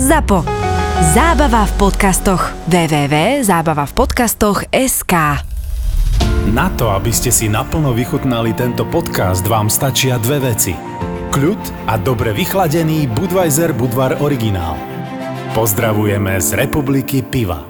ZAPO. Zábava v podcastoch. www.zábavavpodcastoch.sk Na to, aby ste si naplno vychutnali tento podcast, vám stačia dve veci. Kľud a dobre vychladený Budweiser Budvar originál. Pozdravujeme z Republiky Piva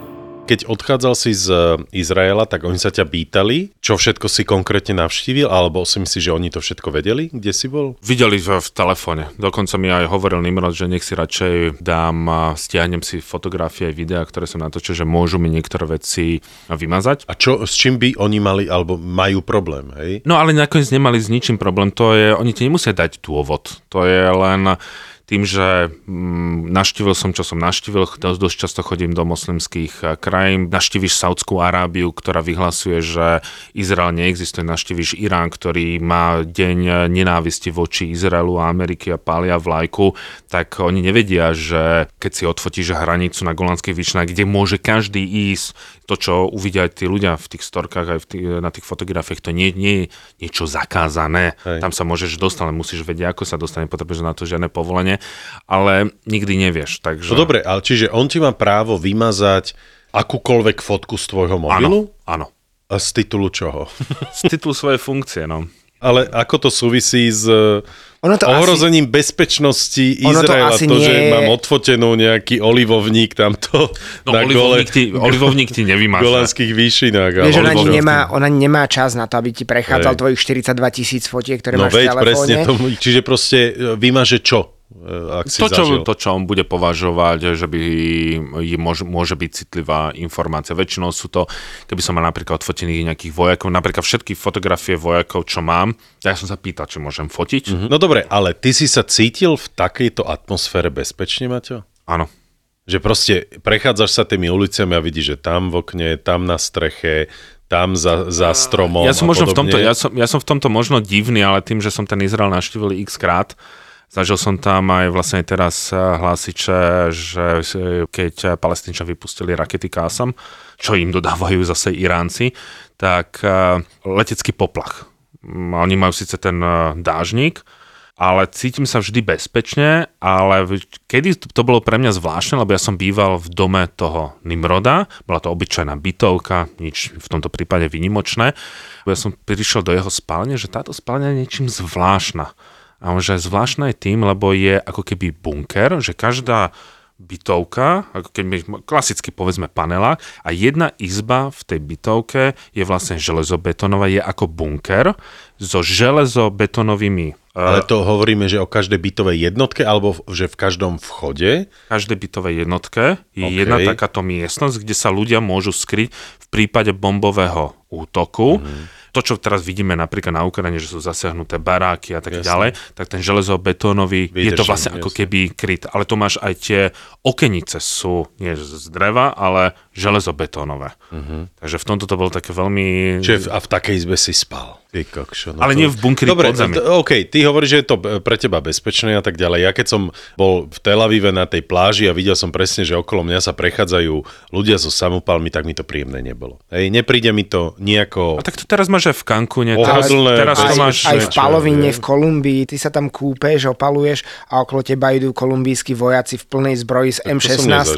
keď odchádzal si z eh, Izraela, tak oni sa ťa pýtali, čo všetko si konkrétne navštívil, alebo si myslíš, že oni to všetko vedeli, kde si bol? Videli v, v telefóne. Dokonca mi aj hovoril Nimrod, že nech si radšej dám, a stiahnem si fotografie a videá, ktoré som natočil, že môžu mi niektoré veci vymazať. A čo, s čím by oni mali, alebo majú problém, hej? No ale nakoniec nemali s ničím problém. To je, oni ti nemusia dať dôvod. To je len tým, že mm, naštívil som, čo som naštívil, dosť, často chodím do moslimských eh, krajín, naštíviš Saudskú Arábiu, ktorá vyhlasuje, že Izrael neexistuje, naštíviš Irán, ktorý má deň nenávisti voči Izraelu a Ameriky a pália vlajku, tak oni nevedia, že keď si odfotíš hranicu na Golanských výšinách, kde môže každý ísť, to, čo uvidia aj tí ľudia v tých storkách, aj v tých, na tých fotografiách, to nie, nie je niečo zakázané. Hej. Tam sa môžeš dostať, ale musíš vedieť, ako sa dostane, potrebuješ na to žiadne povolenie, ale nikdy nevieš. Takže... No dobre, ale čiže on ti má právo vymazať akúkoľvek fotku z tvojho mobilu? Áno, áno. A z titulu čoho? z titulu svojej funkcie, no. Ale ako to súvisí s ono to ohrozením asi... bezpečnosti Izraela, to, to nie... že mám odfotenú nejaký olivovník tamto no, na olivovník gole... Ty, olivovník ty nevymáš. Golanských výšinách. Vieš, ona, nemá, ona nemá čas na to, aby ti prechádzal Hej. tvojich 42 tisíc fotiek, ktoré no, máš veď, v telefóne. presne tomu, čiže proste e, vymaže čo? E, ak si to, čo, zažil. to, čo on bude považovať, že by môže, môže byť citlivá informácia. Väčšinou sú to, keby som mal napríklad odfotených nejakých vojakov, napríklad všetky fotografie vojakov, čo mám, ja som sa pýtal, či môžem fotiť. Mm-hmm. No dobre, ale ty si sa cítil v takejto atmosfére bezpečne, Maťo? Áno. Že proste prechádzaš sa tými ulicami a vidíš, že tam v okne, tam na streche, tam za, za stromom ja som, možno v tomto, ja, som, ja som v tomto možno divný, ale tým, že som ten Izrael navštívil x krát, Zažil som tam aj vlastne teraz eh, hlásiče, že keď palestínča vypustili rakety Kásam, čo im dodávajú zase Iránci, tak eh, letecký poplach. Mm, oni majú síce ten eh, dážnik, ale cítim sa vždy bezpečne, ale kedy to bolo pre mňa zvláštne, lebo ja som býval v dome toho Nimroda, bola to obyčajná bytovka, nič v tomto prípade vynimočné. Ja som prišiel do jeho spálne, že táto spálňa je niečím zvláštna a že zvláštna je tým, lebo je ako keby bunker, že každá bytovka, ako keby klasicky povedzme panelák a jedna izba v tej bytovke je vlastne železobetónová, je ako bunker so železobetónovými e, ale to hovoríme, že o každej bytovej jednotke, alebo že v každom vchode? V každej bytovej jednotke je okay. jedna takáto miestnosť, kde sa ľudia môžu skryť v prípade bombového útoku. Mm to, čo teraz vidíme napríklad na Ukrajine, že sú zasiahnuté baráky a tak jasne. ďalej, tak ten železobetónový je to vlastne ako keby kryt. Ale to máš aj tie okenice sú nie z dreva, ale železobetónové. Uh-huh. Takže v tomto to bolo také veľmi... Čiže a v takej izbe si spal. Ty kokšo, no Ale to... nie v bunkri Dobre, podzemí. T- OK, ty hovoríš, že je to pre teba bezpečné a tak ďalej. Ja keď som bol v Tel Avive na tej pláži a videl som presne, že okolo mňa sa prechádzajú ľudia so samopalmi, tak mi to príjemné nebolo. Hej, nepríde mi to nejako... A tak to teraz máš aj v Cancúne. Pohodlné, teraz to máš... Aj v Palovine, v Kolumbii, ty sa tam kúpeš, opaluješ a okolo teba idú kolumbijskí vojaci v plnej zbroji s M16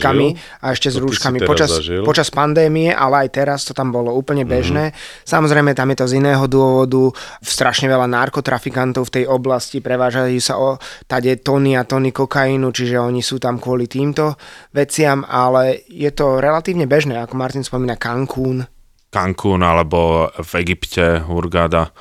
a ešte s rúškami. Počas, počas pandémie, ale aj teraz to tam bolo úplne bežné. Mm-hmm. Samozrejme, tam je to z iného dôvodu dôvodu strašne veľa narkotrafikantov v tej oblasti, prevážajú sa o tade tony a tony kokainu, čiže oni sú tam kvôli týmto veciam, ale je to relatívne bežné, ako Martin spomína Cancún. Cancún alebo v Egypte Hurgada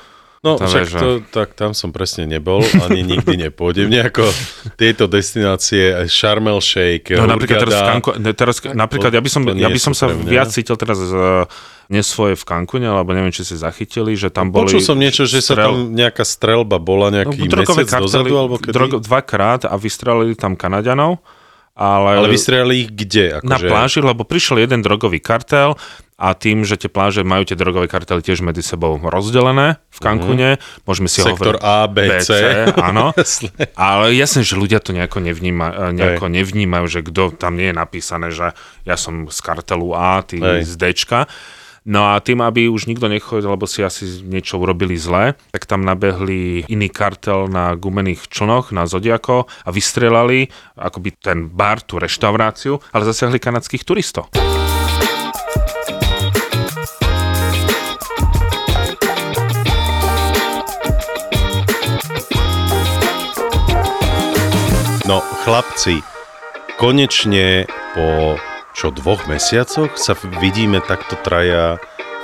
No to však to, tak tam som presne nebol, ani nikdy nepôjdem. Nejako tieto destinácie, Sharm el Sheikh, No napríklad teraz, v Kanku, teraz napríklad ja by som, ja by som sa viac cítil teraz z, nesvoje v Kankune, alebo neviem, či si zachytili, že tam boli... Počul som niečo, že strel... sa tam nejaká strelba bola nejaký no, mesiac dozadu, alebo kedy? Drog, dvakrát a vystrelili tam Kanaďanov. Ale, ale vystrelili ich kde? Ako na že... pláži, lebo prišiel jeden drogový kartel a tým, že tie pláže majú tie drogové kartely tiež medzi sebou rozdelené v Cancúne, mm-hmm. môžeme si Sektor hovoriť... A, B, C. áno. ale jasne, že ľudia to nejako, nevníma, nejako nevnímajú, že kto tam nie je napísané, že ja som z kartelu A, ty Hej. z Dčka. No a tým, aby už nikto nechodil, lebo si asi niečo urobili zle, tak tam nabehli iný kartel na gumených člnoch, na Zodiako a vystrelali akoby ten bar, tú reštauráciu, ale zasiahli kanadských turistov. No, chlapci, konečne po čo dvoch mesiacoch sa vidíme takto traja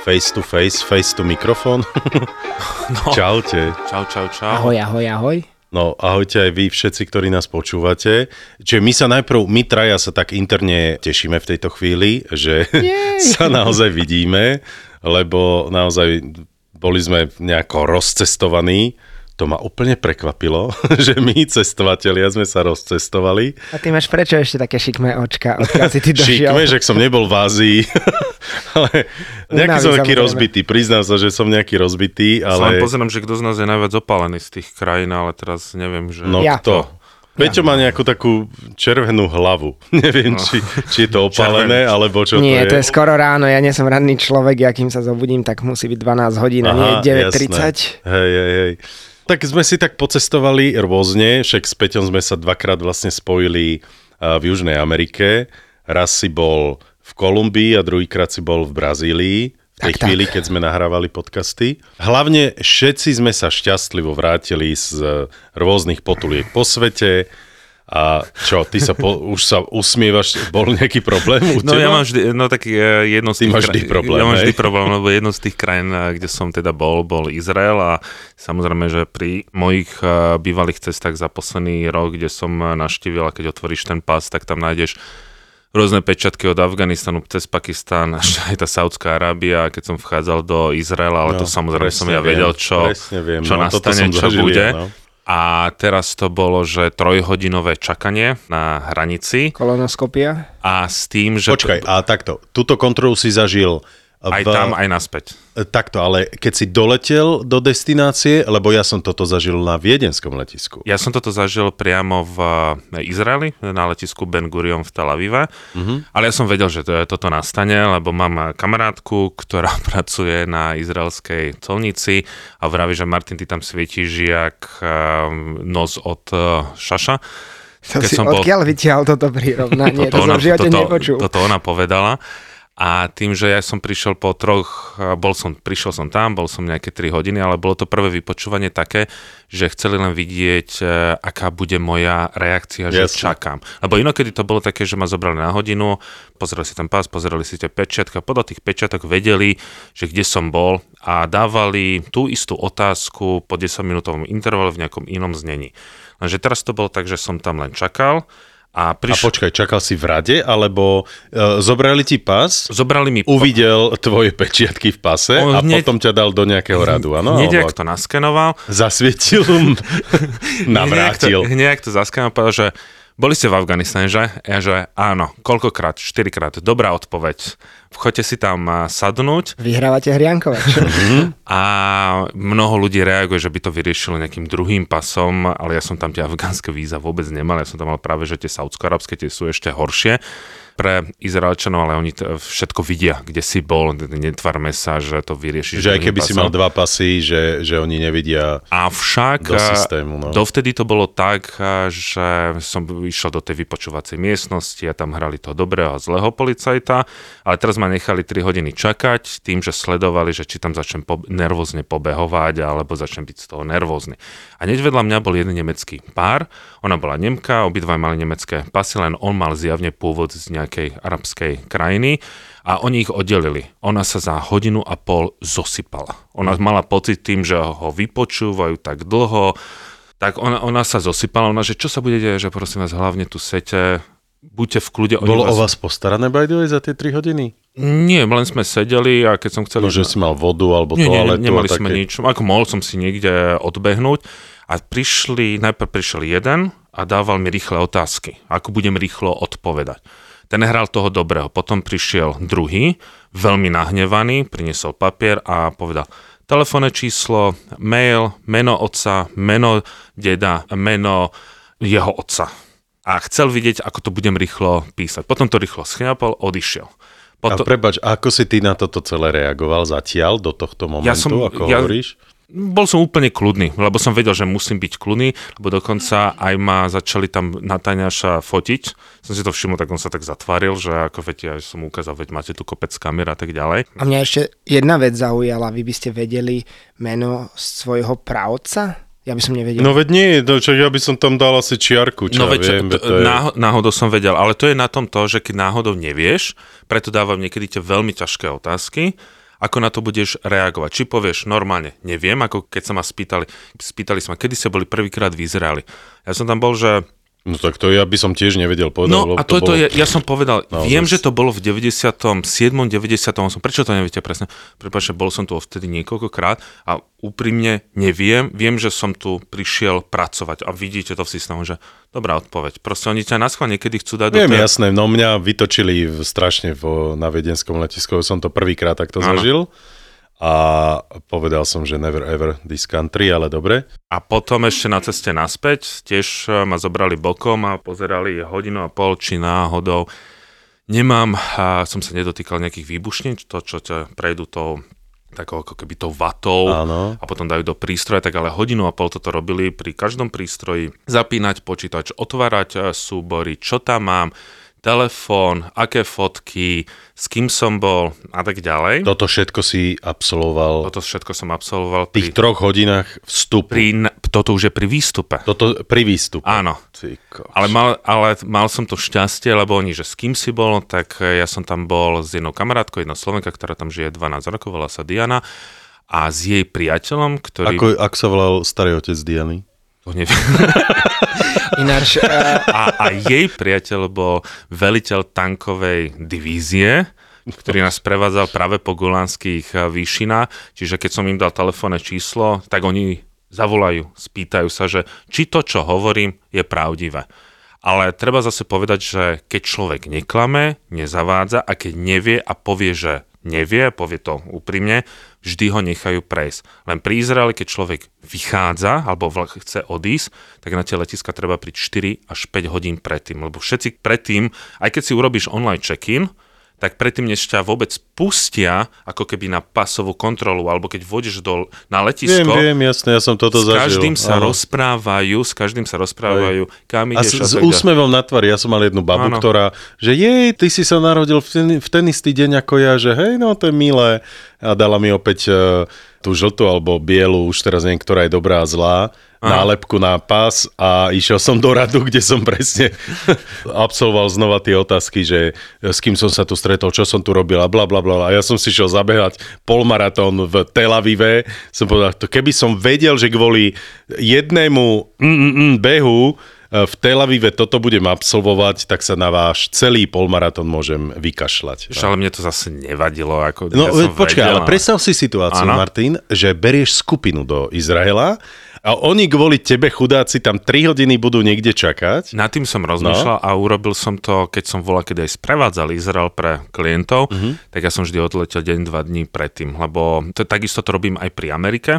face to face, face to mikrofón. no. Čaute. Čau, čau, čau. Ahoj, ahoj, ahoj. No, ahojte aj vy všetci, ktorí nás počúvate. Čiže my sa najprv, my traja sa tak interne tešíme v tejto chvíli, že sa naozaj vidíme, lebo naozaj boli sme nejako rozcestovaní to ma úplne prekvapilo, že my cestovatelia sme sa rozcestovali. A ty máš prečo ešte také šikmé očka, si ty Šikmé, že som nebol v Ázii, ale nejaký som taký rozbitý, priznám sa, že som nejaký rozbitý, ale... Som pozerám, že kto z nás je najviac opálený z tých krajín, ale teraz neviem, že... No ja. kto? Peťo má nejakú takú červenú hlavu. Neviem, no. či, či je to opálené, Červený. alebo čo nie, to je. to je skoro ráno, ja nie som ranný človek, ja kým sa zobudím, tak musí byť 12 hodín a nie 9.30. Hej, hej, hej. Tak sme si tak pocestovali rôzne, však s Peťom sme sa dvakrát vlastne spojili v Južnej Amerike. Raz si bol v Kolumbii a druhýkrát si bol v Brazílii v tej tak, chvíli, tak. keď sme nahrávali podcasty. Hlavne všetci sme sa šťastlivo vrátili z rôznych potuliek po svete a čo, ty sa po, už sa usmievaš, bol nejaký problém u No ja mám vždy, no tak jedno z tých... Ty máš vždy problém, Ja mám vždy problém, lebo jedno z tých krajín, kde som teda bol, bol Izrael a samozrejme, že pri mojich bývalých cestách za posledný rok, kde som naštívil a keď otvoríš ten pás, tak tam nájdeš rôzne pečatky od Afganistanu cez Pakistán až aj tá Saudská Arábia, keď som vchádzal do Izraela, ale no, to samozrejme som ja vedel, čo, viem, čo no, nastane, čo zažil, bude. No a teraz to bolo, že trojhodinové čakanie na hranici. Kolonoskopia. A s tým, že... Počkaj, a takto, túto kontrolu si zažil aj v... tam, aj naspäť. Takto, ale keď si doletel do destinácie, lebo ja som toto zažil na viedenskom letisku. Ja som toto zažil priamo v Izraeli, na letisku Ben Gurion v Tel Avive, uh-huh. ale ja som vedel, že to, toto nastane, lebo mám kamarátku, ktorá pracuje na izraelskej colnici a vraví, že Martin, ty tam svietíš jak um, nos od uh, šaša. To Keď si som odkiaľ bol... vytiahol toto prirovnanie? to, to som v živote toto, nepočul. Toto ona povedala. A tým, že ja som prišiel po troch, bol som, prišiel som tam, bol som nejaké 3 hodiny, ale bolo to prvé vypočúvanie také, že chceli len vidieť, e, aká bude moja reakcia, že yes. čakám. Lebo inokedy to bolo také, že ma zobrali na hodinu, pozreli si ten pás, pozreli si tie pečiatka, podľa tých pečiatok vedeli, že kde som bol a dávali tú istú otázku po 10 minútovom intervale v nejakom inom znení. Lenže teraz to bolo tak, že som tam len čakal a, priš... a počkaj, čakal si v rade, alebo uh, zobrali ti pás? Zobrali mi... Uvidel tvoje pečiatky v pase On a hneď... potom ťa dal do nejakého radu, áno? Hneď, alebo... to naskenoval. Zasvietil, navrátil. Hneď, to zaskenoval, povedal, že boli ste v Afganistane, že? Ja, že áno. Koľkokrát? Štyrikrát. Dobrá odpoveď. Vchoďte si tam sadnúť. Vyhrávate hriankovač. Mhm. a mnoho ľudí reaguje, že by to vyriešilo nejakým druhým pasom, ale ja som tam tie afgánske víza vôbec nemal. Ja som tam mal práve, že tie saudsko-arabské tie sú ešte horšie pre Izraelčanov, ale oni to všetko vidia, kde si bol, netvarme sa, že to vyriešiš. Že aj keby pasom. si mal dva pasy, že, že oni nevidia Avšak, do systému. No. dovtedy to bolo tak, že som išiel do tej vypočúvacej miestnosti a tam hrali toho dobrého a zlého policajta, ale teraz ma nechali 3 hodiny čakať tým, že sledovali, že či tam začnem po- nervózne pobehovať alebo začnem byť z toho nervózny. A hneď vedľa mňa bol jeden nemecký pár, ona bola Nemka, obidva mali nemecké pasy, len on mal zjavne pôvod z nejak nejakej arabskej krajiny a oni ich oddelili. Ona sa za hodinu a pol zosypala. Ona mala pocit tým, že ho vypočúvajú tak dlho, tak ona, ona sa zosypala, ona, že čo sa bude deť, že prosím vás, hlavne tu sete, buďte v kľude. Bolo vás... o vás postarané, by the way, za tie 3 hodiny? Nie, len sme sedeli a keď som chcel... No, že si mal vodu alebo nie, toaletu. Nie, nemali sme nič. Ako mohol som si niekde odbehnúť a prišli, najprv prišiel jeden a dával mi rýchle otázky, ako budem rýchlo odpovedať. Ten hral toho dobrého. Potom prišiel druhý, veľmi nahnevaný, priniesol papier a povedal, telefónne číslo, mail, meno otca, meno deda, meno jeho otca. A chcel vidieť, ako to budem rýchlo písať. Potom to rýchlo schňapol, odišiel. Potom... A prebač, ako si ty na toto celé reagoval zatiaľ, do tohto momentu, ja som, ako ja, hovoríš? Bol som úplne kľudný, lebo som vedel, že musím byť kľudný, lebo dokonca aj ma začali tam Natáňaša fotiť. Som si to všimol, tak on sa tak zatváril, že ako veď ja som ukázal, veď máte tu kopec kamer a tak ďalej. A mňa ešte jedna vec zaujala, vy by ste vedeli meno svojho pravca? Ja by som nevedel. No veď nie, no, čo ja by som tam dal asi čiarku, čo no, ja veď, viem. To, to je... náhodou som vedel, ale to je na tom to, že keď náhodou nevieš, preto dávam niekedy tie veľmi ťažké otázky, ako na to budeš reagovať. Či povieš normálne, neviem, ako keď sa ma spýtali, spýtali sa ma, kedy ste boli prvýkrát v Izraeli. Ja som tam bol, že No tak to ja by som tiež nevedel povedať. No a to, to, bolo... je, ja som povedal, no, viem, že to bolo v 97., 98. Prečo to neviete presne? Prepačte, bol som tu vtedy niekoľkokrát a úprimne neviem. Viem, že som tu prišiel pracovať a vidíte to v systému, že dobrá odpoveď. Proste oni ťa na schvál niekedy chcú dať Viem, do tej... jasné, no mňa vytočili strašne vo, na viedenskom letisku, som to prvýkrát takto ano. zažil a povedal som, že never ever this country, ale dobre. A potom ešte na ceste naspäť tiež e, ma zobrali bokom a pozerali hodinu a pol, či náhodou nemám, a som sa nedotýkal nejakých výbušnín, to, čo ťa prejdú tou takou ako keby tou vatou Áno. a potom dajú do prístroja, tak ale hodinu a pol toto robili pri každom prístroji, zapínať počítač, otvárať e, súbory, čo tam mám, telefón, aké fotky, s kým som bol a tak ďalej. Toto všetko si absolvoval? Toto všetko som absolvoval. V tých pri, troch hodinách vstupu? Pri, toto už je pri výstupe. Toto pri výstupe? Áno. Ale mal, ale mal som to šťastie, lebo oni, že s kým si bol, tak ja som tam bol s jednou kamarátkou, jedna Slovenka, ktorá tam žije 12 rokov, volá sa Diana a s jej priateľom, ktorý... Ako, ak sa volal starý otec Diany? To neviem. Ináč, uh... a, a jej priateľ bol veliteľ tankovej divízie, ktorý nás prevádzal práve po golánskych eh, výšinách. Čiže keď som im dal telefónne číslo, tak oni zavolajú, spýtajú sa, že či to, čo hovorím, je pravdivé. Ale treba zase povedať, že keď človek neklame, nezavádza a keď nevie a povie, že nevie, povie to úprimne, vždy ho nechajú prejsť. Len pri Izraeli, keď človek vychádza alebo chce odísť, tak na tie letiska treba prísť 4 až 5 hodín predtým, lebo všetci predtým, aj keď si urobíš online check-in, tak predtým, než ťa vôbec pustia, ako keby na pasovú kontrolu, alebo keď vodíš do, na letisko... Viem, viem, jasne, ja som toto s zažil. S každým sa ano. rozprávajú, s každým sa rozprávajú, Aj. kam ideš. A s, a s úsmevom na tvári, ja som mal jednu babu, ano. ktorá, že jej, ty si sa narodil v ten, v ten istý deň ako ja, že hej, no to je milé. A dala mi opäť uh, tú žltú alebo bielu, už teraz neviem, ktorá je dobrá a zlá, Aha. nálepku na pás a išiel som do radu, kde som presne absolvoval znova tie otázky, že s kým som sa tu stretol, čo som tu robil a bla bla bla. A ja som si šiel zabehať polmaratón v Tel Avive. Som povedal, to keby som vedel, že kvôli jednému mm, mm, mm, behu v Tel Avive toto budem absolvovať, tak sa na váš celý polmaratón môžem vykašľať. Že, ale mne to zase nevadilo. Ako no ja počkaj, vedel, ale predstav si situáciu, ano? Martin, že berieš skupinu do Izraela a oni kvôli tebe, chudáci, tam 3 hodiny budú niekde čakať. Na tým som rozmýšľal no. a urobil som to, keď som volal, keď aj sprevádzal Izrael pre klientov, uh-huh. tak ja som vždy odletel deň, dva dní predtým, lebo to, takisto to robím aj pri Amerike,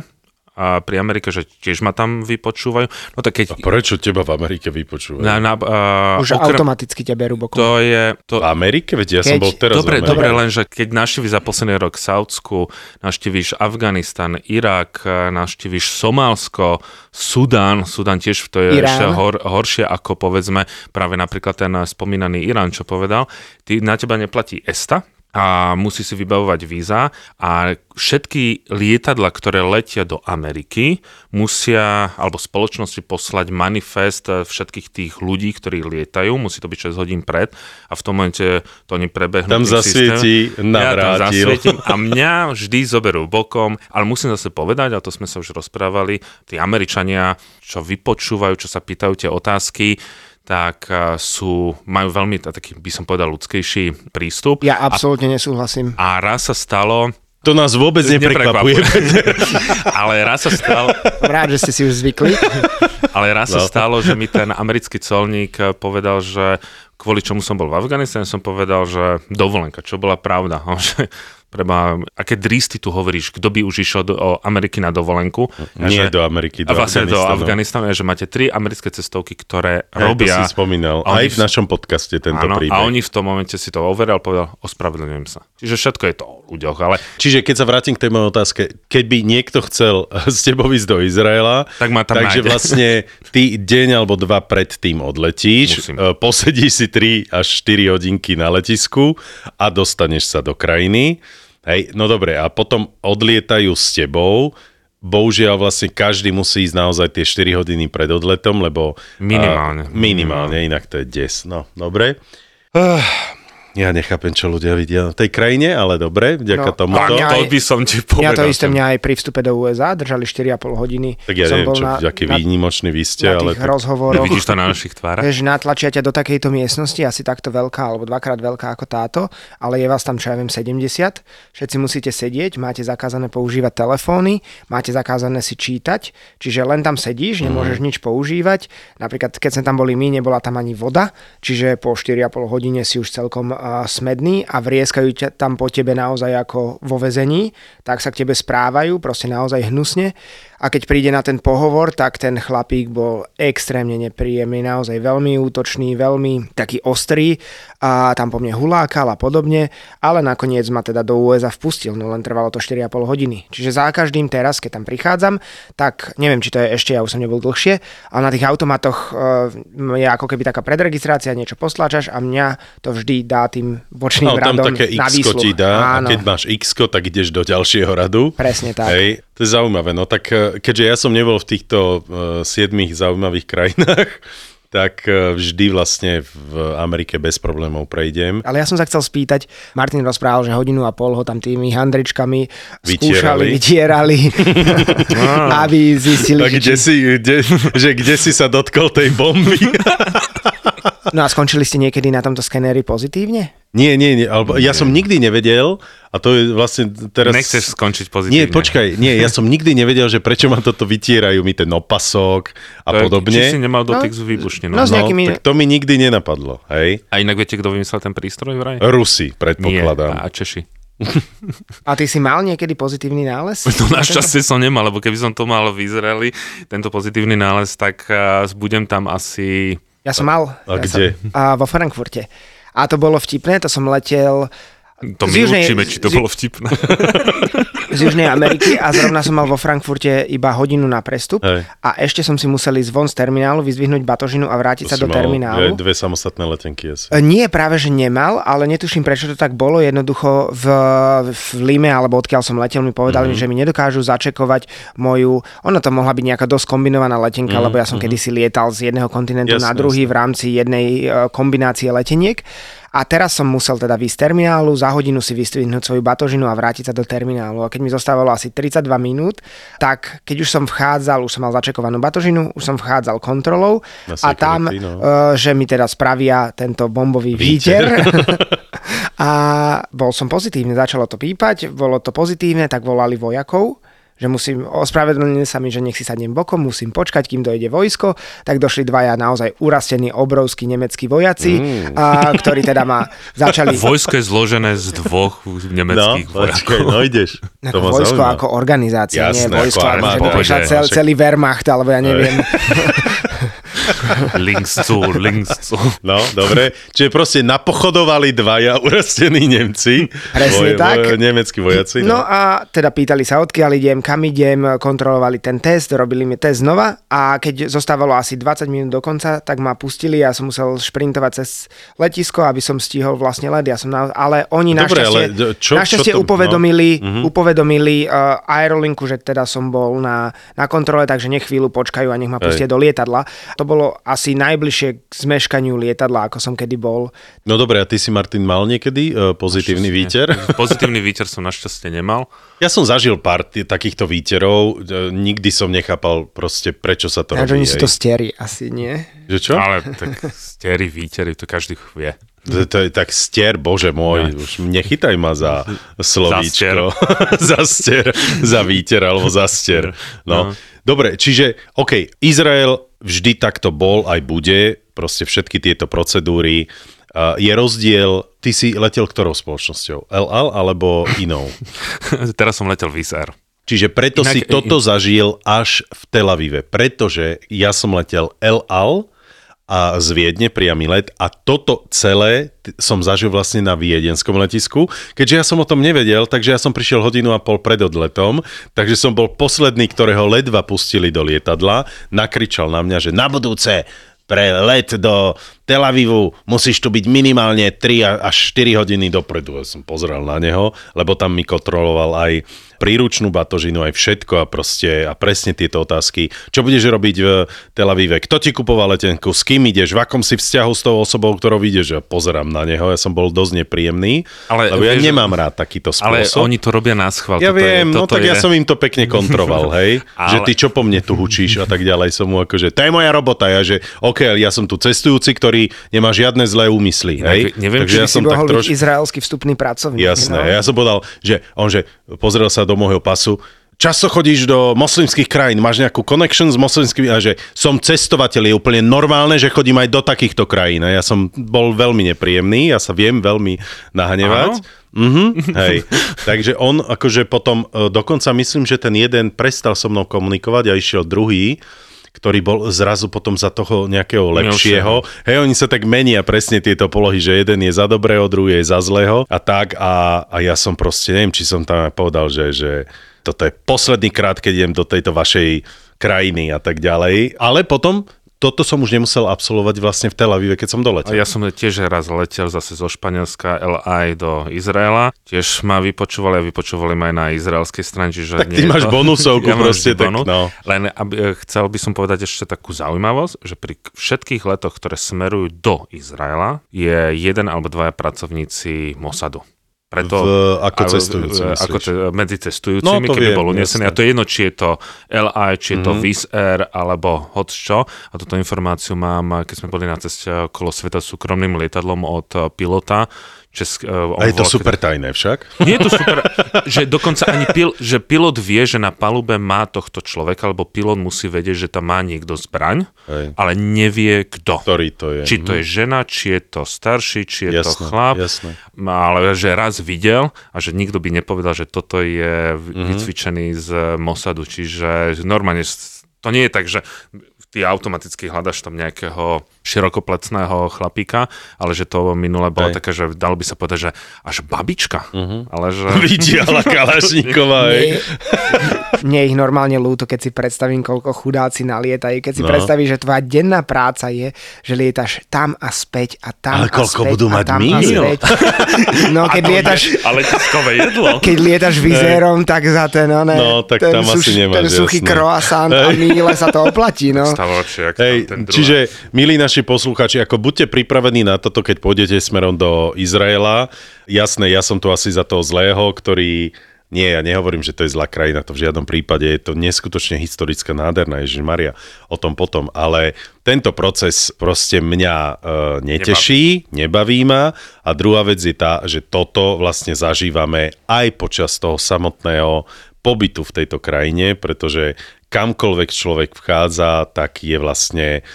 a pri Amerike, že tiež ma tam vypočúvajú. No tak keď... A prečo teba v Amerike vypočúvajú? Na, na, uh, Už okrem... automaticky ťa berú bokom. To je... To... V Amerike? Veď ja keď... som bol teraz Dobre, dobre, lenže keď navštíviš za posledný rok Saudsku, navštíviš Afganistan, Irak, navštíviš Somálsko, Sudán, Sudán tiež to je Irán. ešte hor, horšie ako povedzme práve napríklad ten spomínaný Irán, čo povedal. Ty, na teba neplatí ESTA, a musí si vybavovať víza a všetky lietadla, ktoré letia do Ameriky, musia, alebo spoločnosti poslať manifest všetkých tých ľudí, ktorí lietajú, musí to byť 6 hodín pred a v tom momente to oni prebehnú. Tam zasvietí, navrátil. Ja tam a mňa vždy zoberú bokom, ale musím zase povedať, a to sme sa už rozprávali, tí Američania, čo vypočúvajú, čo sa pýtajú tie otázky, tak eh, sú, majú veľmi taký, by som povedal, ľudskejší prístup. Ja absolútne a, nesúhlasím. A raz sa stalo, to nás vôbec neprekvapuje. ale raz sa stalo... Rád, že ste si už zvykli. ale raz no. sa stalo, že mi ten americký colník eh, povedal, že kvôli čomu som bol v Afganistane, som povedal, že dovolenka, čo bola pravda. že preba, aké dristy tu hovoríš, kto by už išiel do Ameriky na dovolenku. Nie že, do Ameriky, do vlastne Afganistanu. do Afganistanu, že máte tri americké cestovky, ktoré ja, robia... To si spomínal, aj v našom podcaste tento áno, príbeh. A oni v tom momente si to overal, povedal, ospravedlňujem sa. Čiže všetko je to ľuďoch, ale... Čiže keď sa vrátim k tej mojej otázke, keď by niekto chcel s tebou ísť do Izraela, tak ma tam takže nájde. vlastne ty deň alebo dva pred tým odletíš, Musím. E, posedíš si 3 až 4 hodinky na letisku a dostaneš sa do krajiny Hej, no dobre, a potom odlietajú s tebou, bohužiaľ vlastne každý musí ísť naozaj tie 4 hodiny pred odletom, lebo... Minimálne. Uh, minimálne, inak to je des. No, dobre. Uh, ja nechápem, čo ľudia vidia v tej krajine, ale dobre, vďaka no, tomu. To, to by som ti povedal. Ja to isté mňa aj pri vstupe do USA držali 4,5 hodiny. Tak ja som neviem, čo, na, aký výnimočný vy ste, ale... Tak... rozhovoroch. Vidíš to na našich tvárach? Vieš, natlačia ťa do takejto miestnosti, asi takto veľká, alebo dvakrát veľká ako táto, ale je vás tam, čo ja viem, 70. Všetci musíte sedieť, máte zakázané používať telefóny, máte zakázané si čítať, čiže len tam sedíš, nemôžeš mm. nič používať. Napríklad, keď sme tam boli my, nebola tam ani voda, čiže po 4,5 hodine si už celkom uh, smedný a vrieskajú ťa tam po tebe naozaj ako vo vezení, tak sa k tebe správajú, proste naozaj hnusne. A keď príde na ten pohovor, tak ten chlapík bol extrémne nepríjemný, naozaj veľmi útočný, veľmi taký ostrý a tam po mne hulákal a podobne, ale nakoniec ma teda do USA vpustil, no len trvalo to 4,5 hodiny. Čiže za každým teraz, keď tam prichádzam, tak neviem, či to je ešte, ja už som nebol dlhšie, ale na tých automatoch e, je ako keby taká predregistrácia, niečo postláčaš a mňa to vždy dá tým bočným no, radom tam také na x ti dá Áno. a keď máš x tak ideš do ďalšieho radu. Presne tak. Hej, to je zaujímavé. No tak e, keďže ja som nebol v týchto uh, siedmých zaujímavých krajinách, tak uh, vždy vlastne v Amerike bez problémov prejdem. Ale ja som sa chcel spýtať, Martin rozprával, že hodinu a pol ho tam tými handričkami vytierali. skúšali, vytierali, aby zistili, tak že... Kde si, kde, že kde si sa dotkol tej bomby? no a skončili ste niekedy na tomto skenéri pozitívne? Nie, nie, nie. Alebo ja som nikdy nevedel, a to je vlastne teraz... Nechceš skončiť pozitívne. Nie, počkaj, nie, ja som nikdy nevedel, že prečo ma toto vytierajú, mi ten opasok a to, podobne. Či si nemal dotyk no, s výbušninou. No, no, nejakými... tak to mi nikdy nenapadlo, hej. A inak viete, kto vymyslel ten prístroj vraj? Rusi, predpokladám. Nie, a Češi. A ty si mal niekedy pozitívny nález? No našťastie som nemal, lebo keby som to mal v Izraeli, tento pozitívny nález, tak uh, budem tam asi... Ja som mal. A ja kde? Som, uh, vo Frankfurte. A to bolo vtipné, to som letel to my južnej, určíme, či to z, bolo vtipné. Z Južnej Ameriky a zrovna som mal vo Frankfurte iba hodinu na prestup Hej. a ešte som si musel ísť von z terminálu, vyzvihnúť batožinu a vrátiť to sa do mal, terminálu. dve samostatné letenky asi. E, nie, práve že nemal, ale netuším prečo to tak bolo. Jednoducho v, v Lime, alebo odkiaľ som letel, mi povedali, mm-hmm. že mi nedokážu začekovať moju... Ono to mohla byť nejaká dosť kombinovaná letenka, mm-hmm. lebo ja som mm-hmm. kedysi lietal z jedného kontinentu jasne, na druhý jasne. v rámci jednej e, kombinácie leteniek. A teraz som musel teda výjsť z terminálu, za hodinu si vystvihnúť svoju batožinu a vrátiť sa do terminálu. A keď mi zostávalo asi 32 minút, tak keď už som vchádzal, už som mal začekovanú batožinu, už som vchádzal kontrolou a tam, no. uh, že mi teda spravia tento bombový výter. a bol som pozitívny, začalo to pípať, bolo to pozitívne, tak volali vojakov že musím, ospravedlnili sa mi, že nech si sadnem bokom, musím počkať, kým dojde vojsko, tak došli dvaja naozaj urastení obrovskí nemeckí vojaci, mm. a, ktorí teda ma začali... Vojsko je zložené z dvoch nemeckých no, vojakov. Počkej, no ideš. To vojsko zaujímavé. ako organizácia, Jasné, nie vojsko, ako armáda, že cel, celý Wehrmacht, alebo ja neviem. links zu, links zu. No, dobre. Čiže proste napochodovali dvaja urastení Nemci. Presne voj, tak. Voj, nemeckí vojaci. No. no a teda pýtali sa, odkiaľ idem, kam idem, kontrolovali ten test, robili mi test znova a keď zostávalo asi 20 minút do konca, tak ma pustili a ja som musel šprintovať cez letisko, aby som stihol vlastne let. Ja som na, ale oni Dobre, našťastie, ale čo, našťastie čo to, upovedomili, no? upovedomili uh, Aerolinku, že teda som bol na, na kontrole, takže nech chvíľu počkajú a nech ma pustia Hej. do lietadla. To bolo asi najbližšie k zmeškaniu lietadla, ako som kedy bol. No dobre, a ty si Martin mal niekedy uh, pozitívny víter? Pozitívny víter som našťastie nemal. Ja som zažil pár t- takýchto víterov, uh, nikdy som nechápal proste, prečo sa to ja, robí. oni sú to stieri, asi nie. Že čo? Ale tak stieri, vítery, to každý vie. To, to je tak stier, bože môj, no. už nechytaj ma za slovíčko. za stier, za víter alebo za stier. No. no. Dobre, čiže, OK, Izrael vždy takto bol, aj bude, proste všetky tieto procedúry. Je rozdiel ty si letel ktorou spoločnosťou? El Al alebo inou? Teraz som letel Air. Čiže preto Inak, si toto zažil až v Tel Avive, pretože ja som letel El Al a z Viedne priamy let a toto celé som zažil vlastne na viedenskom letisku. Keďže ja som o tom nevedel, takže ja som prišiel hodinu a pol pred odletom, takže som bol posledný, ktorého ledva pustili do lietadla, nakričal na mňa, že na budúce pre let do Tel Avivu musíš tu byť minimálne 3 až 4 hodiny dopredu. Ja som pozrel na neho, lebo tam mi kontroloval aj príručnú batožinu, aj všetko a proste a presne tieto otázky. Čo budeš robiť v Tel Avive? Kto ti kupoval letenku? S kým ideš? V akom si vzťahu s tou osobou, ktorou ideš? Ja pozerám na neho, ja som bol dosť nepríjemný, ale, lebo ja vieš, nemám rád takýto spôsob. Ale oni to robia na schvál. Ja viem, je, no tak je... ja som im to pekne kontroval, hej? ale... Že ty čo po mne tu hučíš a tak ďalej. Som mu akože, to je moja robota. Ja, že OK, ja som tu cestujúci, ktorý nemá žiadne zlé úmysly, hej? Neviem, Takže či ja som tak troš... izraelský vstupný pracovník. Jasné, no? ja som povedal, že on, že pozrel sa do môjho pasu, často chodíš do moslimských krajín, máš nejakú connection s moslimskými, a že som cestovateľ, je úplne normálne, že chodím aj do takýchto krajín. A ja som bol veľmi nepríjemný, ja sa viem veľmi nahnevať. Mhm, hej. Takže on akože potom, e, dokonca myslím, že ten jeden prestal so mnou komunikovať a išiel druhý ktorý bol zrazu potom za toho nejakého lepšieho. Hej, oni sa tak menia presne tieto polohy, že jeden je za dobrého, druhý je za zlého a tak a, a ja som proste, neviem, či som tam povedal, že, že toto je posledný krát, keď idem do tejto vašej krajiny a tak ďalej. Ale potom toto som už nemusel absolvovať vlastne v Tel Avive, keď som doletel. Ja som tiež raz letel zase zo Španielska LA do Izraela. Tiež ma vypočúvali a vypočúvali ma aj na izraelskej strane. Čiže tak ty máš to... bonusovku ja proste. Tak, no. Len aby, chcel by som povedať ešte takú zaujímavosť, že pri všetkých letoch, ktoré smerujú do Izraela, je jeden alebo dvaja pracovníci Mossadu. Preto, v, ako cestujúci, ako te, medzi cestujúcimi, no, keby viem, bol unesený. A to je jedno, či je to LI, či je mm-hmm. to mhm. Wizz Air, alebo hoď čo. A túto informáciu mám, keď sme boli na ceste okolo sveta súkromným lietadlom od pilota, Česk, uh, a je to super tajné však? Nie je to super, že dokonca ani pil, že pilot vie, že na palube má tohto človeka, alebo pilot musí vedieť, že tam má niekto zbraň, Hej. ale nevie kto. Ktorý to je. Či to je mhm. žena, či je to starší, či je jasné, to chlap. Jasné. Ale že raz videl a že nikto by nepovedal, že toto je mm-hmm. vycvičený z Mossadu. Čiže normálne to nie je tak, že ty automaticky hľadaš tam nejakého širokoplecného chlapíka, ale že to minule bolo Aj. také, že dalo by sa povedať, že až babička. Uh-huh. Ale že... Vidiala Kalašníková. mne, mne ich normálne ľúto, keď si predstavím, koľko chudáci nalietajú. Keď si no. predstavíš, že tvoja denná práca je, že lietaš tam a späť a tam ale a koľko späť budú mať tam a späť. No, keď lietaš... Ale jedlo. Keď lietaš vizérom, tak za ten, no, no tak ten, tam suš, asi nemáš, ten suchý croissant a míle sa to oplatí. No. Stavočie, Hej, ten čiže, milí naši posluchači, ako buďte pripravení na toto, keď pôjdete smerom do Izraela. Jasné, ja som tu asi za toho zlého, ktorý nie, ja nehovorím, že to je zlá krajina, to v žiadnom prípade je to neskutočne historická nádherná, Ježiš Maria, o tom potom, ale tento proces proste mňa e, neteší, nebaví. nebaví ma a druhá vec je tá, že toto vlastne zažívame aj počas toho samotného pobytu v tejto krajine, pretože kamkoľvek človek vchádza, tak je vlastne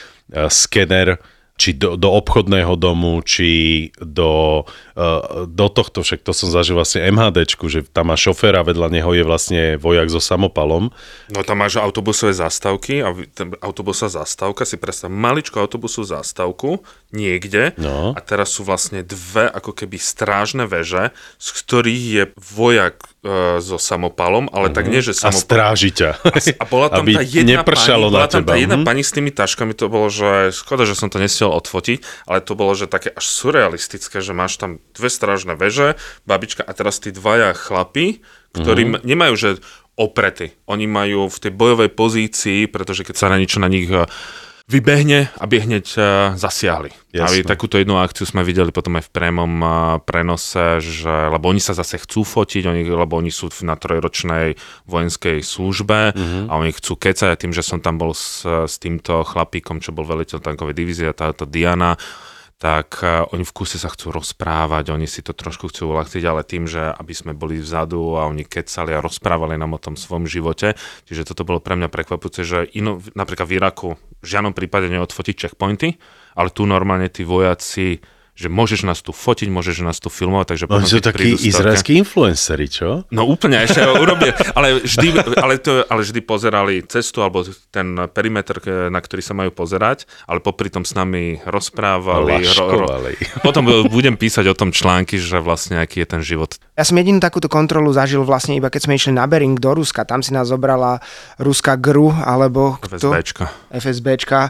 skener či do, do obchodného domu, či do, uh, do tohto, však to som zažil vlastne MHDčku, že tam má šoféra, vedľa neho je vlastne vojak so samopalom. No tam máš autobusové zástavky a autobusová zástavka, si predstav maličkú autobusovú zástavku niekde no. a teraz sú vlastne dve ako keby strážne veže, z ktorých je vojak uh, so samopalom, ale uh-huh. tak mhm. nie, že samopal. A stráži ťa. A, a bola tam tá jedna pani, bola tam tá jedna uh-huh. pani s tými taškami, to bolo, že škoda, že som to nestiel chcel odfotiť, ale to bolo, že také až surrealistické, že máš tam dve strážne veže, babička a teraz tí dvaja chlapi, ktorí mm-hmm. nemajú, že oprety. Oni majú v tej bojovej pozícii, pretože keď sa na niečo na nich eh, vybehne, aby hneď uh, zasiahli. Jasne. A takúto jednu akciu sme videli potom aj v prémom uh, prenose, že, lebo oni sa zase chcú fotiť, oni, lebo oni sú na trojročnej vojenskej službe uh-huh. a oni chcú kecať tým, že som tam bol s, s týmto chlapíkom, čo bol veliteľ tankovej divízie, táto Diana, tak e, oni v kuse sa chcú rozprávať, oni si to trošku chcú uľahčiť, ale tým, že aby sme boli vzadu a oni kecali a rozprávali nám o tom svojom živote, čiže toto bolo pre mňa prekvapujúce, že ino, napríklad v Iraku v žiadnom prípade neodfotiť checkpointy, ale tu normálne tí vojaci že môžeš nás tu fotiť, môžeš nás tu filmovať, takže potom, sú takí izraelskí influenceri, čo? No úplne, ešte urobie, ale vždy, ale, to, ale vždy pozerali cestu alebo ten perimeter, na ktorý sa majú pozerať, ale popri tom s nami rozprávali. Ro, ro, potom budem písať o tom články, že vlastne aký je ten život. Ja som jedinú takúto kontrolu zažil vlastne iba keď sme išli na Bering do Ruska, tam si nás zobrala ruská GRU alebo kto? FSBčka. FSBčka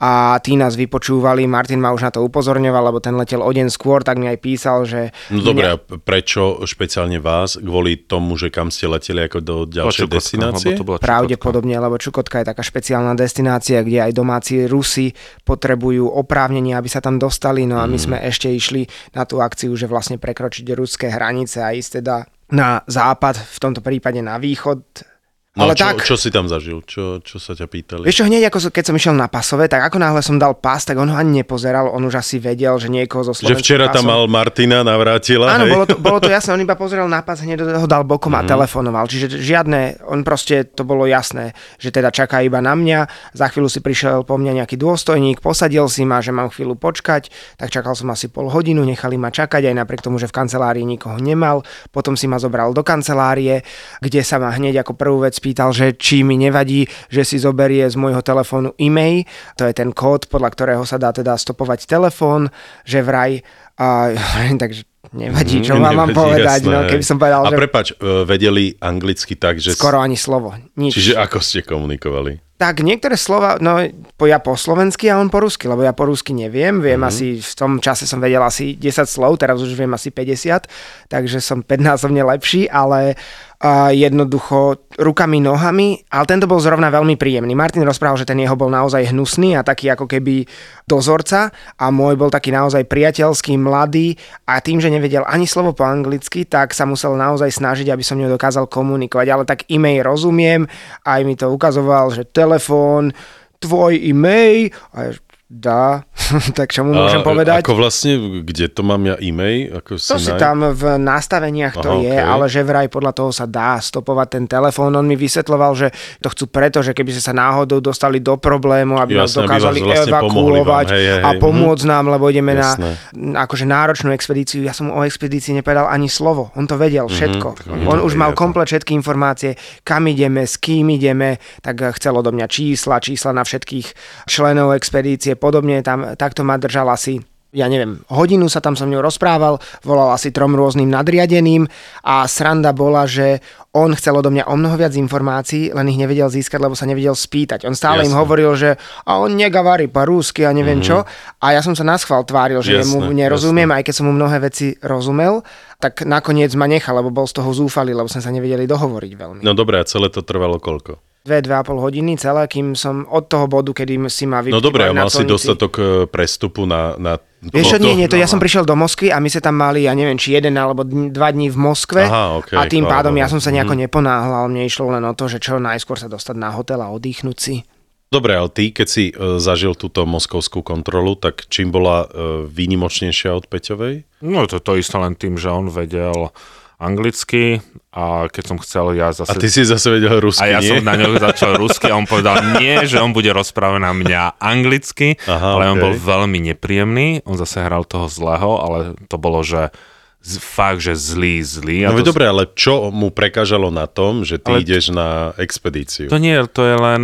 a tí nás vypočúvali, Martin ma už na to upozorňoval, lebo ten letel letel o deň skôr, tak mi aj písal, že... No dobre, a prečo špeciálne vás? Kvôli tomu, že kam ste leteli ako do ďalšej Čukotka, destinácie? To bola Pravdepodobne, lebo Čukotka je taká špeciálna destinácia, kde aj domáci Rusi potrebujú oprávnenie, aby sa tam dostali, no a my mm. sme ešte išli na tú akciu, že vlastne prekročiť ruské hranice a ísť teda na západ, v tomto prípade na východ, No ale čo, tak, čo si tam zažil? Čo, čo sa ťa pýtali? Vieš čo, hneď ako, keď som išiel na pasové, tak ako náhle som dal pas, tak on ho ani nepozeral, on už asi vedel, že niekoho zo Slovensku Že včera pasov... tam mal Martina, navrátila. Áno, bolo to, bolo to jasné, on iba pozeral na pas, hneď ho dal bokom mm. a mhm. telefonoval. Čiže žiadne, on proste, to bolo jasné, že teda čaká iba na mňa. Za chvíľu si prišiel po mňa nejaký dôstojník, posadil si ma, že mám chvíľu počkať, tak čakal som asi pol hodinu, nechali ma čakať, aj napriek tomu, že v kancelárii nikoho nemal. Potom si ma zobral do kancelárie, kde sa ma hneď ako prvú vec pýtal, že či mi nevadí, že si zoberie z môjho telefónu e-mail, to je ten kód, podľa ktorého sa dá teda stopovať telefón, že vraj, a, takže nevadí, čo mm, mám povedať, no, keby som povedal, a že... Prepač, e, vedeli anglicky tak, že... Skoro ani slovo, nič. Čiže ako ste komunikovali? Tak niektoré slova, no po, ja po slovensky a on po rusky, lebo ja po rusky neviem, viem mm-hmm. asi, v tom čase som vedel asi 10 slov, teraz už viem asi 50, takže som 5 násobne lepší, ale uh, jednoducho rukami, nohami, ale tento bol zrovna veľmi príjemný. Martin rozprával, že ten jeho bol naozaj hnusný a taký ako keby dozorca a môj bol taký naozaj priateľský, mladý a tým, že nevedel ani slovo po anglicky, tak sa musel naozaj snažiť, aby som ňou dokázal komunikovať. Ale tak e-mail rozumiem, aj mi to ukazoval, že telefón, tvoj e-mail, a dá, tak čo mu môžem a, povedať? Ako vlastne, kde to mám ja e-mail? Ako to si, si tam v nastaveniach to Aha, je, okay. ale že vraj podľa toho sa dá stopovať ten telefón. On mi vysvetloval, že to chcú preto, že keby ste sa náhodou dostali do problému, aby Jasné, nás dokázali aby vlastne evakuovať hej, hej, a pomôcť hm. nám, lebo ideme Jasné. na akože náročnú expedíciu. Ja som o expedícii nepovedal ani slovo. On to vedel mhm, všetko. Mm-hmm, on už mal komplet všetky informácie, kam ideme, s kým ideme, tak chcel odo mňa čísla, čísla na všetkých členov expedície, podobne, tam, takto ma držal asi ja neviem, hodinu sa tam so mnou rozprával, volal asi trom rôznym nadriadeným a sranda bola, že on chcel odo mňa o mnoho viac informácií, len ich nevedel získať, lebo sa nevedel spýtať. On stále Jasne. im hovoril, že a on negavarí po rúsky a neviem mm-hmm. čo. A ja som sa naschval tváril, že jasne, mu nerozumiem, jasne. aj keď som mu mnohé veci rozumel, tak nakoniec ma nechal, lebo bol z toho zúfalý, lebo sme sa nevedeli dohovoriť veľmi. No dobré, a celé to trvalo koľko? Dve, dve a pol hodiny celé, kým som od toho bodu, kedy si ma vypýtali No dobre, mal si dostatok e, prestupu na, na Vieš čo, nie, nie, to ja som prišiel do Moskvy a my sa tam mali, ja neviem, či jeden alebo dva dní v Moskve Aha, okay, a tým pádom ja som sa nejako mm. neponáhľal, mne išlo len o to, že čo najskôr sa dostať na hotel a oddychnúť si. Dobre, ale ty, keď si uh, zažil túto moskovskú kontrolu, tak čím bola uh, výnimočnejšia od Peťovej? No to, to isté len tým, že on vedel anglicky a keď som chcel ja zase... A ty si zase vedel rusky, A ja nie? som na ňo začal rusky a on povedal nie, že on bude rozprávať na mňa anglicky, Aha, ale okay. on bol veľmi nepríjemný, on zase hral toho zlého, ale to bolo, že fakt, že zlý, zlý. No to... dobre, ale čo mu prekážalo na tom, že ty ale ideš na expedíciu? To nie, to je len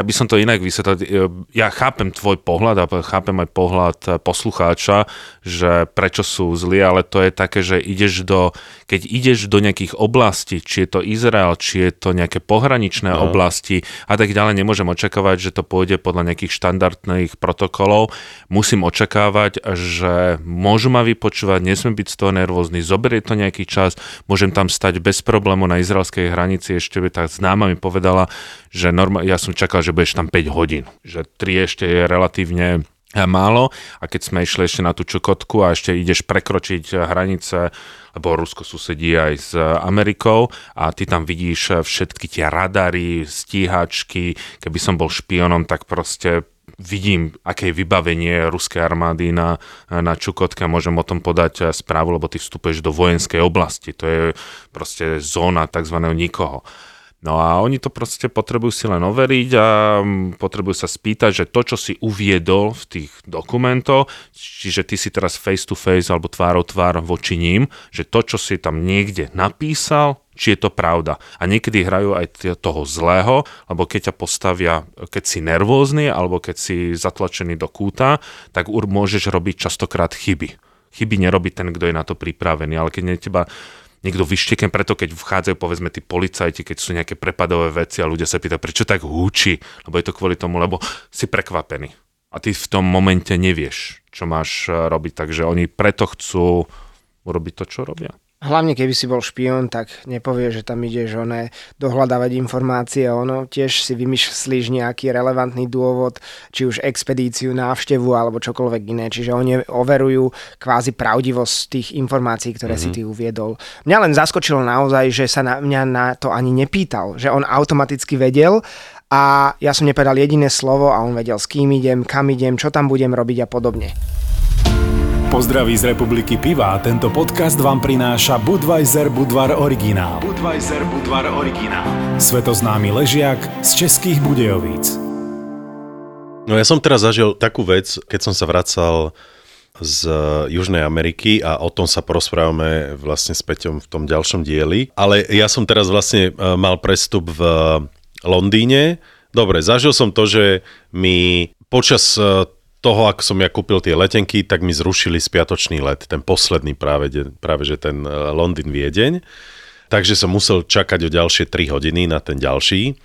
ja by som to inak vysvetlil. Ja chápem tvoj pohľad a chápem aj pohľad poslucháča, že prečo sú zlí, ale to je také, že ideš do, keď ideš do nejakých oblastí, či je to Izrael, či je to nejaké pohraničné no. oblasti a tak ďalej, nemôžem očakávať, že to pôjde podľa nejakých štandardných protokolov. Musím očakávať, že môžu ma vypočúvať, nesmiem byť z toho nervózny, zoberie to nejaký čas, môžem tam stať bez problému na izraelskej hranici, ešte by tak známa mi povedala, že norma- ja som čakal, že budeš tam 5 hodín, že 3 ešte je relatívne eh, málo a keď sme išli ešte na tú Čukotku a ešte ideš prekročiť eh, hranice, lebo Rusko susedí aj s Amerikou a ty tam vidíš eh, všetky tie radary, stíhačky, keby som bol špionom, tak proste vidím, aké je vybavenie ruskej armády na, na Čukotke a môžem o tom podať správu, lebo ty vstupuješ do vojenskej oblasti. To je proste zóna tzv. nikoho. No a oni to proste potrebujú si len overiť a potrebujú sa spýtať, že to, čo si uviedol v tých dokumentoch, čiže ty si teraz face to face alebo tvárou tvár voči ním, že to, čo si tam niekde napísal, či je to pravda. A niekedy hrajú aj toho zlého, lebo keď ťa postavia, keď si nervózny alebo keď si zatlačený do kúta, tak môžeš robiť častokrát chyby. Chyby nerobí ten, kto je na to pripravený, ale keď teba niekto vyštekem, preto keď vchádzajú povedzme tí policajti, keď sú nejaké prepadové veci a ľudia sa pýtajú, prečo tak húči, lebo je to kvôli tomu, lebo si prekvapený. A ty v tom momente nevieš, čo máš eh, robiť, takže oni preto chcú urobiť to, čo robia. Hlavne keby si bol špión, tak nepovie, že tam ideš oné dohľadávať informácie, ono tiež si vymyslíš nejaký relevantný dôvod, či už expedíciu, návštevu alebo čokoľvek iné. Čiže oni overujú kvázi pravdivosť tých informácií, ktoré mm-hmm. si ty uviedol. Mňa len zaskočilo naozaj, že sa na mňa na to ani nepýtal, že on automaticky vedel a ja som nepovedal jediné slovo a on vedel, s kým idem, kam idem, čo tam budem robiť a podobne. Pozdraví z republiky piva. Tento podcast vám prináša Budweiser Budvar Originál. Budweiser Budvar Originál. Svetoznámy ležiak z českých Budejovíc. No ja som teraz zažil takú vec, keď som sa vracal z Južnej Ameriky a o tom sa porozprávame vlastne s Peťom v tom ďalšom dieli. Ale ja som teraz vlastne e, mal prestup v Londýne. Dobre, zažil som to, že mi počas e, toho, ako som ja kúpil tie letenky, tak mi zrušili spiatočný let, ten posledný práve, práve že ten e, Londýn Viedeň. Takže som musel čakať o ďalšie 3 hodiny na ten ďalší.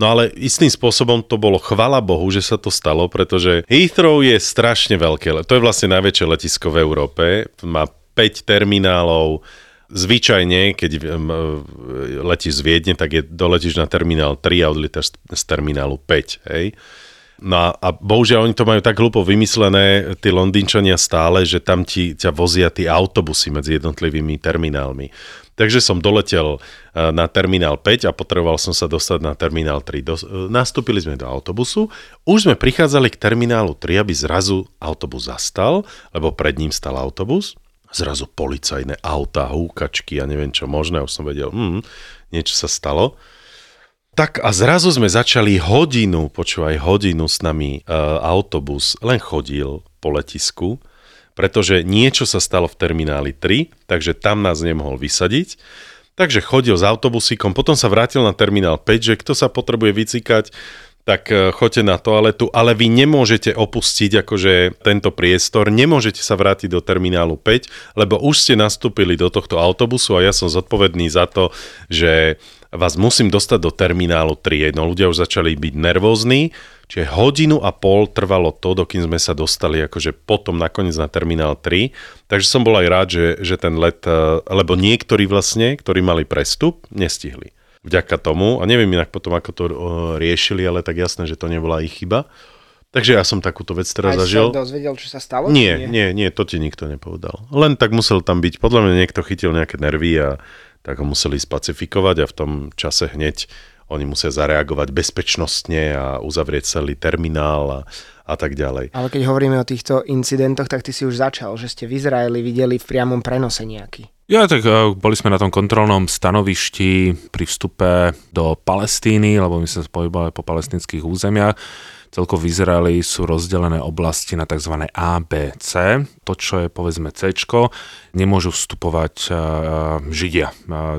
No ale istým spôsobom to bolo chvala Bohu, že sa to stalo, pretože Heathrow je strašne veľké. To je vlastne najväčšie letisko v Európe. Má 5 terminálov. Zvyčajne, keď e, letíš z Viedne, tak je, doletíš na terminál 3 a odletáš z terminálu 5. Hej? No a bohužiaľ oni to majú tak hlúpo vymyslené, tí Londýnčania stále, že tam ti, ťa vozia tí autobusy medzi jednotlivými terminálmi. Takže som doletel e, na terminál 5 a potreboval som sa dostať na terminál 3. Do, e, nastúpili sme do autobusu, už sme prichádzali k terminálu 3, aby zrazu autobus zastal, lebo pred ním stal autobus. Zrazu policajné auta, húkačky a neviem čo možné, už som vedel, hm, niečo sa stalo. Tak a zrazu sme začali hodinu, počúvaj, hodinu s nami uh, autobus len chodil po letisku, pretože niečo sa stalo v termináli 3, takže tam nás nemohol vysadiť. Takže chodil s autobusíkom, potom sa vrátil na terminál 5, že kto sa potrebuje vycikať, tak e, choďte na toaletu, ale vy nemôžete opustiť akože tento priestor, nemôžete sa vrátiť do terminálu 5, lebo už ste nastúpili do tohto autobusu a ja som zodpovedný za to, že vás musím dostať do terminálu 3. No ľudia už začali byť nervózni, čiže hodinu a pol trvalo to, dokým sme sa dostali akože potom nakoniec na terminál 3. Takže som bol aj rád, že, že ten let, eh, lebo niektorí vlastne, ktorí mali prestup, nestihli. Vďaka tomu, a neviem inak potom, ako to eh, riešili, ale tak jasné, že to nebola ich chyba. Takže ja som takúto vec teraz Aj zažil. Aj dozvedel, čo sa stalo? Nie, nie, nie, to ti nikto nepovedal. Len tak musel tam byť. Podľa mňa niekto chytil nejaké nervy a tak ho museli spacifikovať a v tom čase hneď oni musia zareagovať bezpečnostne a uzavrieť celý terminál a, a tak ďalej. Ale keď hovoríme o týchto incidentoch, tak ty si už začal, že ste v Izraeli videli v priamom prenose nejaký. Ja, tak uh, boli sme na tom kontrolnom stanovišti pri vstupe do Palestíny, lebo my sme sa pohybovali po palestinských územiach Celkovo v Izraeli sú rozdelené oblasti na tzv. A, B, C. To, čo je povedzme C, nemôžu vstupovať Židia.